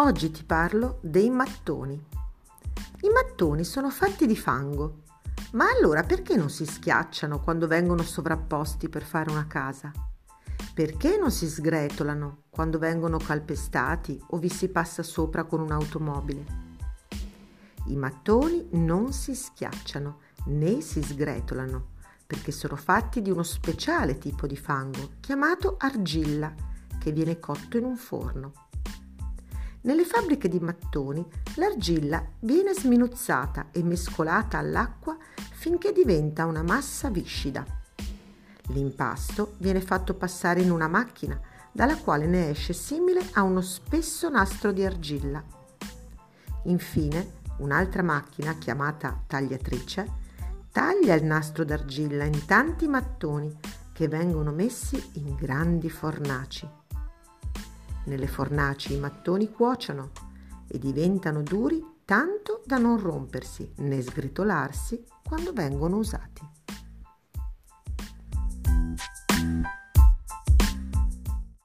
Oggi ti parlo dei mattoni. I mattoni sono fatti di fango, ma allora perché non si schiacciano quando vengono sovrapposti per fare una casa? Perché non si sgretolano quando vengono calpestati o vi si passa sopra con un'automobile? I mattoni non si schiacciano né si sgretolano perché sono fatti di uno speciale tipo di fango chiamato argilla che viene cotto in un forno. Nelle fabbriche di mattoni l'argilla viene sminuzzata e mescolata all'acqua finché diventa una massa viscida. L'impasto viene fatto passare in una macchina dalla quale ne esce simile a uno spesso nastro di argilla. Infine, un'altra macchina chiamata tagliatrice taglia il nastro d'argilla in tanti mattoni che vengono messi in grandi fornaci. Nelle fornaci i mattoni cuociono e diventano duri tanto da non rompersi né sgretolarsi quando vengono usati.